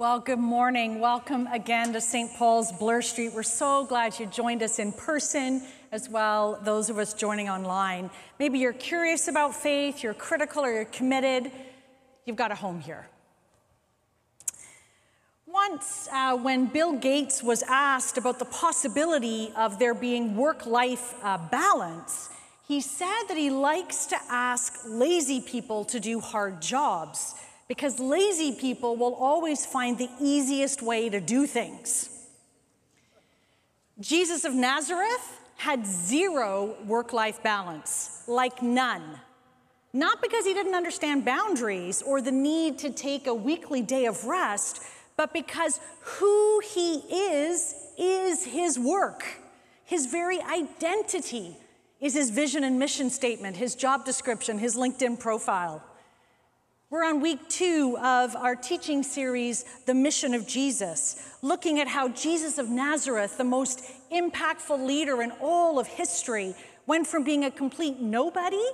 Well, good morning. Welcome again to St. Paul's Bloor Street. We're so glad you joined us in person as well, those of us joining online. Maybe you're curious about faith, you're critical, or you're committed. You've got a home here. Once, uh, when Bill Gates was asked about the possibility of there being work life uh, balance, he said that he likes to ask lazy people to do hard jobs because lazy people will always find the easiest way to do things. Jesus of Nazareth had zero work life balance, like none. Not because he didn't understand boundaries or the need to take a weekly day of rest, but because who he is is his work. His very identity is his vision and mission statement, his job description, his LinkedIn profile. We're on week two of our teaching series, The Mission of Jesus, looking at how Jesus of Nazareth, the most impactful leader in all of history, went from being a complete nobody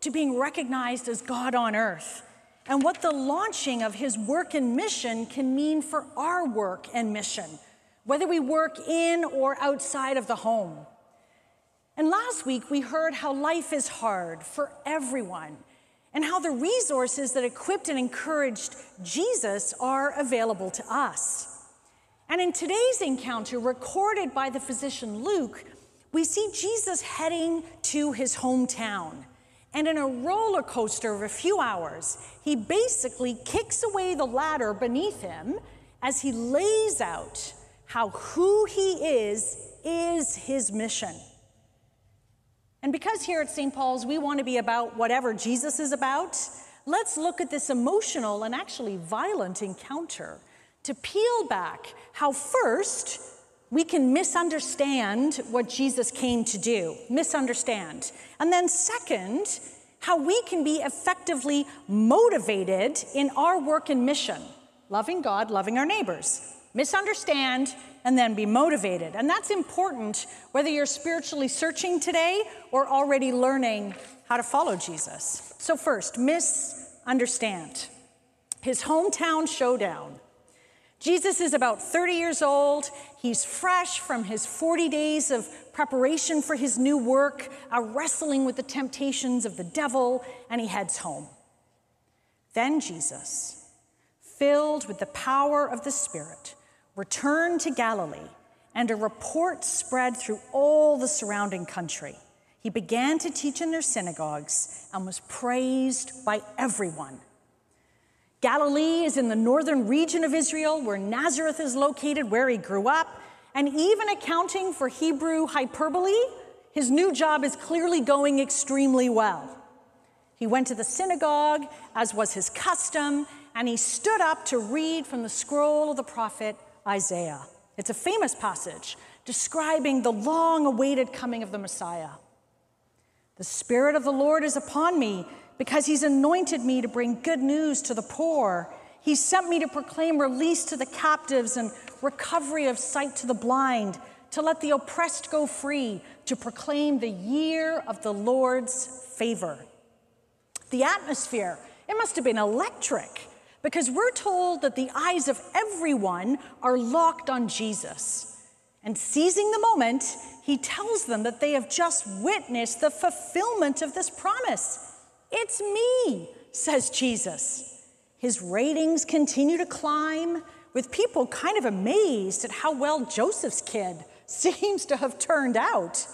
to being recognized as God on earth, and what the launching of his work and mission can mean for our work and mission, whether we work in or outside of the home. And last week, we heard how life is hard for everyone and how the resources that equipped and encouraged Jesus are available to us. And in today's encounter, recorded by the physician Luke, we see Jesus heading to his hometown. And in a roller coaster of a few hours, he basically kicks away the ladder beneath him as he lays out how who he is is his mission. And because here at St. Paul's we want to be about whatever Jesus is about, let's look at this emotional and actually violent encounter to peel back how first we can misunderstand what Jesus came to do, misunderstand. And then, second, how we can be effectively motivated in our work and mission, loving God, loving our neighbors. Misunderstand, and then be motivated. And that's important whether you're spiritually searching today or already learning how to follow Jesus. So, first, misunderstand. His hometown showdown. Jesus is about 30 years old. He's fresh from his 40 days of preparation for his new work, a wrestling with the temptations of the devil, and he heads home. Then Jesus, filled with the power of the Spirit, returned to Galilee, and a report spread through all the surrounding country. He began to teach in their synagogues and was praised by everyone. Galilee is in the northern region of Israel, where Nazareth is located, where he grew up. And even accounting for Hebrew hyperbole, his new job is clearly going extremely well. He went to the synagogue, as was his custom, and he stood up to read from the scroll of the prophet Isaiah. It's a famous passage describing the long awaited coming of the Messiah. The Spirit of the Lord is upon me because He's anointed me to bring good news to the poor. He sent me to proclaim release to the captives and recovery of sight to the blind, to let the oppressed go free, to proclaim the year of the Lord's favor. The atmosphere, it must have been electric because we're told that the eyes of everyone are locked on Jesus. And seizing the moment, he tells them that they have just witnessed the fulfillment of this promise. It's me, says Jesus. His ratings continue to climb, with people kind of amazed at how well Joseph's kid seems to have turned out.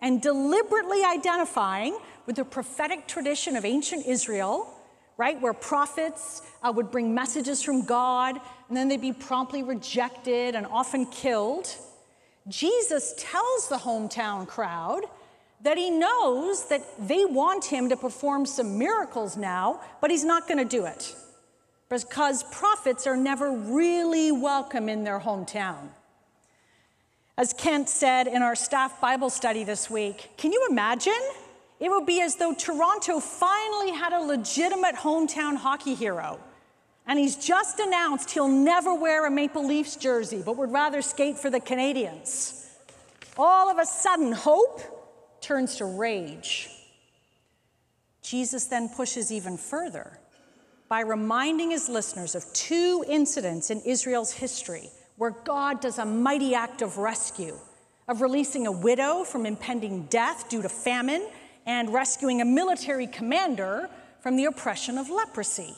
And deliberately identifying with the prophetic tradition of ancient Israel, right? Where prophets uh, would bring messages from God and then they'd be promptly rejected and often killed. Jesus tells the hometown crowd that he knows that they want him to perform some miracles now, but he's not going to do it because prophets are never really welcome in their hometown. As Kent said in our staff Bible study this week, can you imagine it would be as though Toronto finally had a legitimate hometown hockey hero. And he's just announced he'll never wear a Maple Leafs jersey, but would rather skate for the Canadiens. All of a sudden, hope turns to rage. Jesus then pushes even further by reminding his listeners of two incidents in Israel's history where God does a mighty act of rescue, of releasing a widow from impending death due to famine and rescuing a military commander from the oppression of leprosy.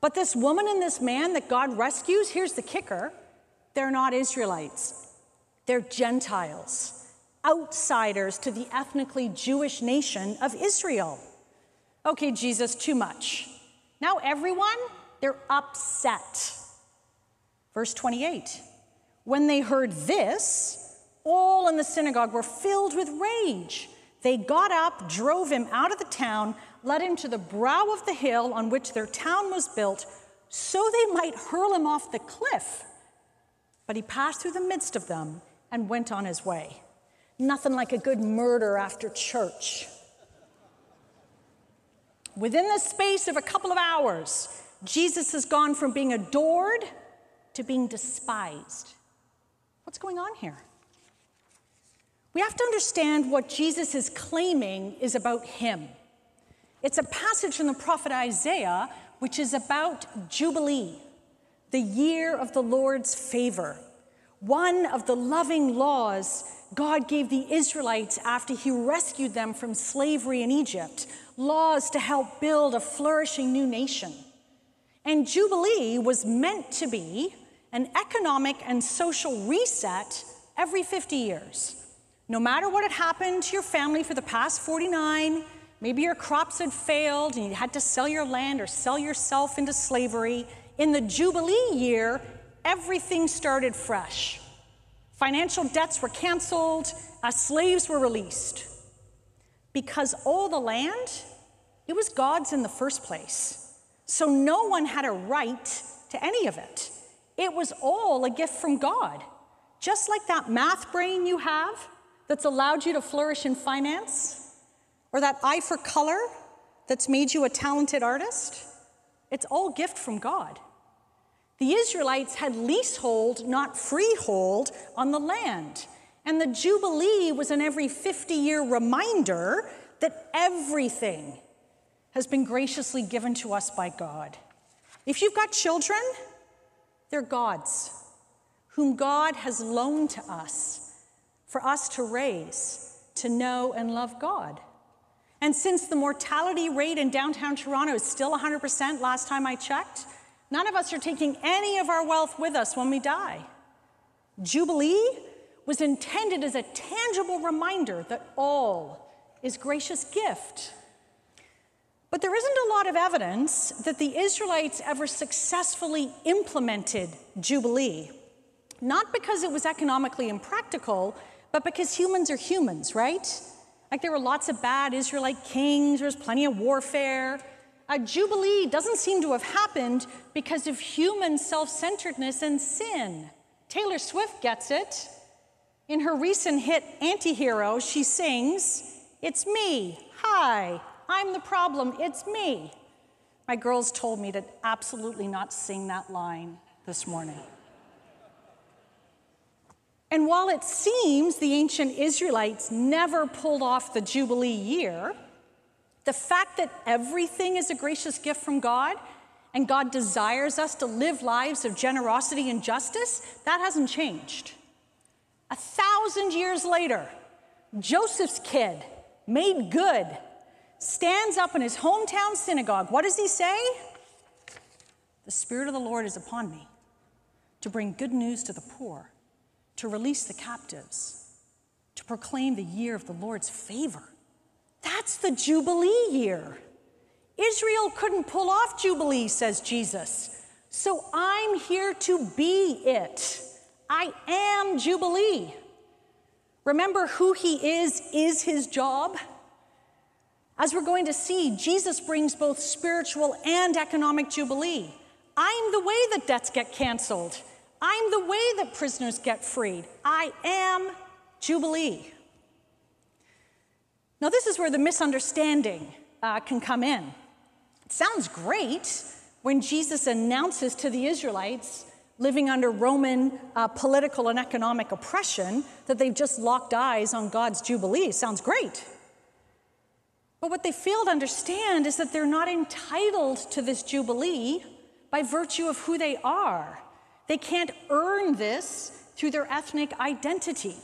But this woman and this man that God rescues, here's the kicker they're not Israelites, they're Gentiles, outsiders to the ethnically Jewish nation of Israel. Okay, Jesus, too much. Now, everyone, they're upset. Verse 28 When they heard this, all in the synagogue were filled with rage. They got up, drove him out of the town, led him to the brow of the hill on which their town was built, so they might hurl him off the cliff. But he passed through the midst of them and went on his way. Nothing like a good murder after church. Within the space of a couple of hours, Jesus has gone from being adored to being despised. What's going on here? We have to understand what Jesus is claiming is about him. It's a passage from the prophet Isaiah, which is about Jubilee, the year of the Lord's favor, one of the loving laws God gave the Israelites after he rescued them from slavery in Egypt, laws to help build a flourishing new nation. And Jubilee was meant to be an economic and social reset every 50 years. No matter what had happened to your family for the past 49, maybe your crops had failed and you had to sell your land or sell yourself into slavery, in the Jubilee year, everything started fresh. Financial debts were canceled, uh, slaves were released. Because all the land, it was God's in the first place. So no one had a right to any of it. It was all a gift from God. Just like that math brain you have that's allowed you to flourish in finance, or that eye for color that's made you a talented artist, it's all gift from God. The Israelites had leasehold, not freehold, on the land. And the Jubilee was an every 50 year reminder that everything has been graciously given to us by God. If you've got children, they're God's, whom God has loaned to us for us to raise, to know and love God. And since the mortality rate in downtown Toronto is still 100% last time I checked, None of us are taking any of our wealth with us when we die. Jubilee was intended as a tangible reminder that all is gracious gift. But there isn't a lot of evidence that the Israelites ever successfully implemented Jubilee. Not because it was economically impractical, but because humans are humans, right? Like there were lots of bad Israelite kings, there was plenty of warfare. A jubilee doesn't seem to have happened because of human self centeredness and sin. Taylor Swift gets it. In her recent hit Antihero, she sings, It's me. Hi, I'm the problem. It's me. My girls told me to absolutely not sing that line this morning. And while it seems the ancient Israelites never pulled off the Jubilee year, the fact that everything is a gracious gift from God and God desires us to live lives of generosity and justice, that hasn't changed. A thousand years later, Joseph's kid, made good, stands up in his hometown synagogue. What does he say? The Spirit of the Lord is upon me to bring good news to the poor, to release the captives, to proclaim the year of the Lord's favor. That's the Jubilee year. Israel couldn't pull off Jubilee, says Jesus. So I'm here to be it. I am Jubilee. Remember who he is, is his job. As we're going to see, Jesus brings both spiritual and economic Jubilee. I'm the way that debts get canceled. I'm the way that prisoners get freed. I am Jubilee. Now, this is where the misunderstanding uh, can come in. It sounds great when Jesus announces to the Israelites living under Roman uh, political and economic oppression that they've just locked eyes on God's Jubilee. Sounds great. But what they fail to understand is that they're not entitled to this Jubilee by virtue of who they are. They can't earn this through their ethnic identity,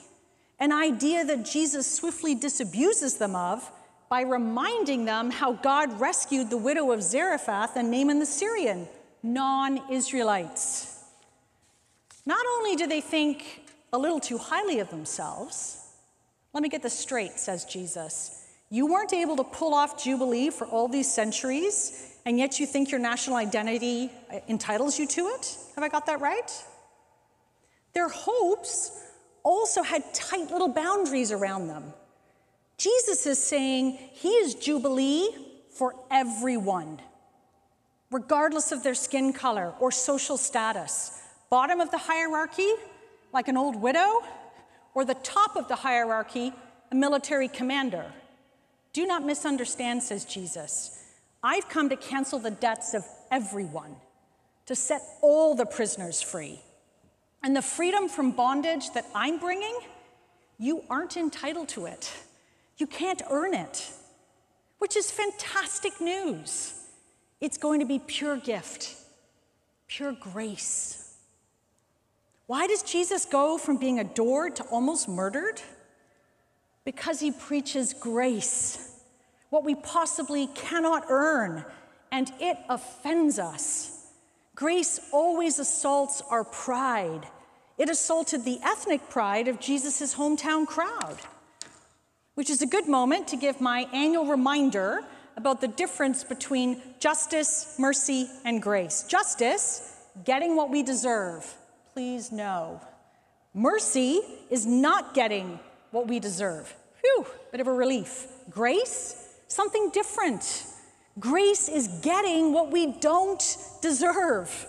an idea that Jesus swiftly disabuses them of by reminding them how God rescued the widow of Zarephath and Naaman the Syrian, non Israelites. Not only do they think a little too highly of themselves, let me get this straight, says Jesus. You weren't able to pull off Jubilee for all these centuries, and yet you think your national identity uh, entitles you to it? Have I got that right? Their hopes also had tight little boundaries around them. Jesus is saying he is Jubilee for everyone, regardless of their skin color or social status. Bottom of the hierarchy, like an old widow, or the top of the hierarchy, a military commander. Do not misunderstand, says Jesus. I've come to cancel the debts of everyone, to set all the prisoners free. And the freedom from bondage that I'm bringing, you aren't entitled to it. You can't earn it, which is fantastic news. It's going to be pure gift, pure grace. Why does Jesus go from being adored to almost murdered? Because he preaches grace, what we possibly cannot earn, and it offends us. Grace always assaults our pride. It assaulted the ethnic pride of Jesus' hometown crowd, which is a good moment to give my annual reminder about the difference between justice, mercy, and grace. Justice, getting what we deserve. Please no. Mercy is not getting what we deserve. Phew, bit of a relief. Grace, something different. Grace is getting what we don't deserve.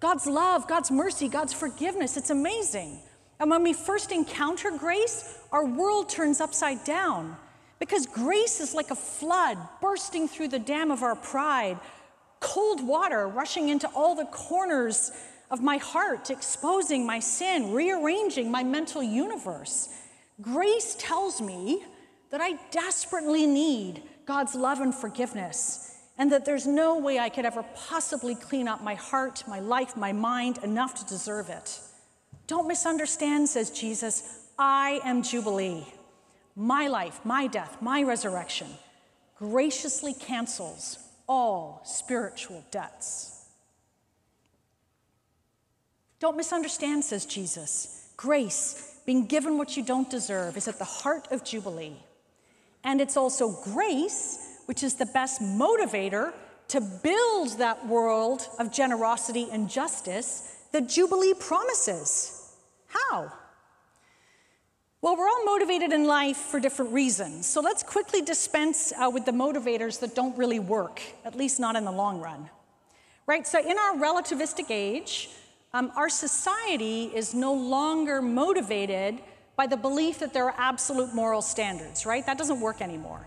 God's love, God's mercy, God's forgiveness. It's amazing. And when we first encounter grace, our world turns upside down because grace is like a flood bursting through the dam of our pride, cold water rushing into all the corners of my heart, exposing my sin, rearranging my mental universe. Grace tells me that I desperately need God's love and forgiveness, and that there's no way I could ever possibly clean up my heart, my life, my mind enough to deserve it. Don't misunderstand, says Jesus. I am Jubilee. My life, my death, my resurrection graciously cancels all spiritual debts. Don't misunderstand, says Jesus. Grace, being given what you don't deserve, is at the heart of Jubilee. And it's also grace, which is the best motivator to build that world of generosity and justice that Jubilee promises. How? Well, we're all motivated in life for different reasons. So let's quickly dispense uh, with the motivators that don't really work, at least not in the long run. Right? So, in our relativistic age, um, our society is no longer motivated by the belief that there are absolute moral standards, right? That doesn't work anymore.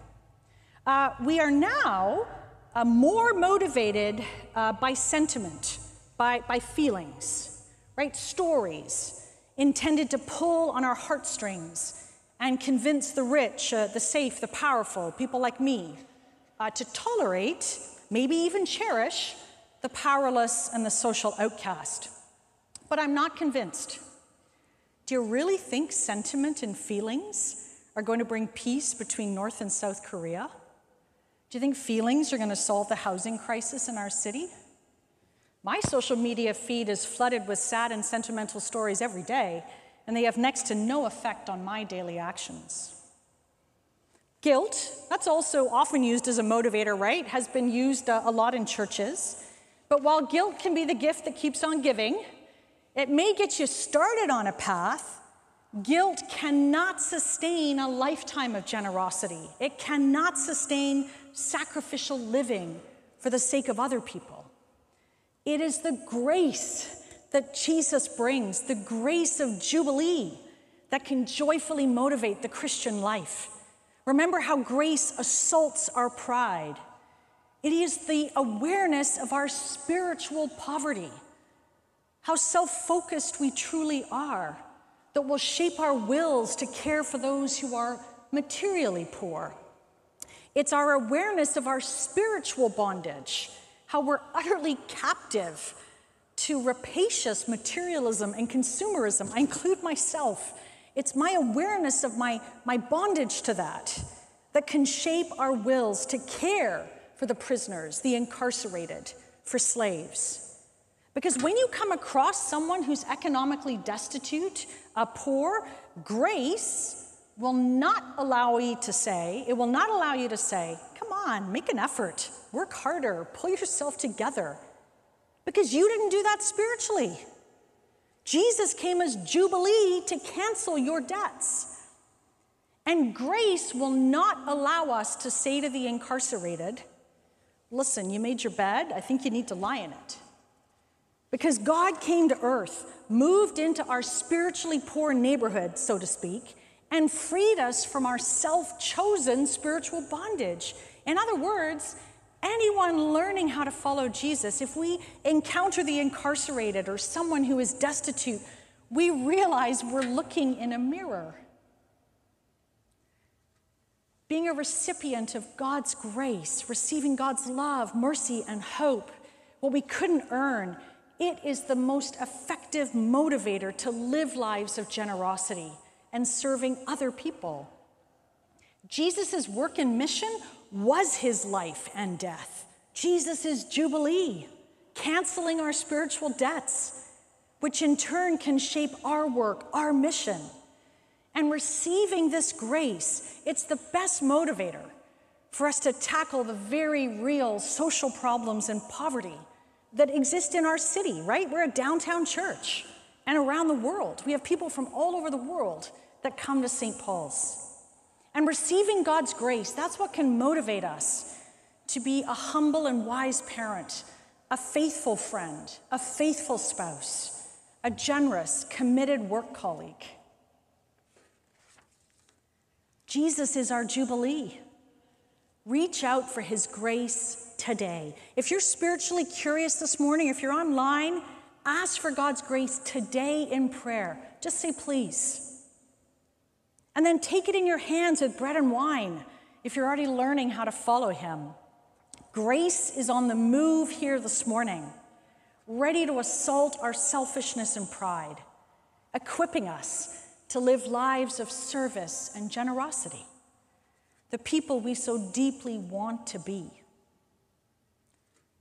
Uh, we are now uh, more motivated uh, by sentiment, by, by feelings, right? Stories intended to pull on our heartstrings and convince the rich, uh, the safe, the powerful, people like me, uh, to tolerate, maybe even cherish, the powerless and the social outcast. But I'm not convinced. Do you really think sentiment and feelings are going to bring peace between North and South Korea? Do you think feelings are going to solve the housing crisis in our city? My social media feed is flooded with sad and sentimental stories every day, and they have next to no effect on my daily actions. Guilt, that's also often used as a motivator, right? Has been used uh, a lot in churches. But while guilt can be the gift that keeps on giving, it may get you started on a path. Guilt cannot sustain a lifetime of generosity. It cannot sustain sacrificial living for the sake of other people. It is the grace that Jesus brings, the grace of Jubilee, that can joyfully motivate the Christian life. Remember how grace assaults our pride. It is the awareness of our spiritual poverty how self focused we truly are, that will shape our wills to care for those who are materially poor. It's our awareness of our spiritual bondage, how we're utterly captive to rapacious materialism and consumerism. I include myself. It's my awareness of my, my bondage to that that can shape our wills to care for the prisoners, the incarcerated, for slaves. Because when you come across someone who's economically destitute, uh, poor, grace will not allow you to say, it will not allow you to say, come on, make an effort, work harder, pull yourself together. Because you didn't do that spiritually. Jesus came as Jubilee to cancel your debts. And grace will not allow us to say to the incarcerated, Listen, you made your bed, I think you need to lie in it. Because God came to earth, moved into our spiritually poor neighborhood, so to speak, and freed us from our self chosen spiritual bondage. In other words, anyone learning how to follow Jesus, if we encounter the incarcerated or someone who is destitute, we realize we're looking in a mirror. Being a recipient of God's grace, receiving God's love, mercy, and hope, what we couldn't earn, it is the most effective motivator to live lives of generosity and serving other people. Jesus' work and mission was his life and death. Jesus Jubilee, canceling our spiritual debts, which in turn can shape our work, our mission. And receiving this grace, it's the best motivator for us to tackle the very real social problems and poverty that exist in our city, right? We're a downtown church and around the world. We have people from all over the world that come to St. Paul's. And receiving God's grace, that's what can motivate us to be a humble and wise parent, a faithful friend, a faithful spouse, a generous, committed work colleague. Jesus is our Jubilee. Reach out for his grace today. If you're spiritually curious this morning, if you're online, ask for God's grace today in prayer. Just say, please. And then take it in your hands with bread and wine if you're already learning how to follow him. Grace is on the move here this morning, ready to assault our selfishness and pride, equipping us to live lives of service and generosity, the people we so deeply want to be.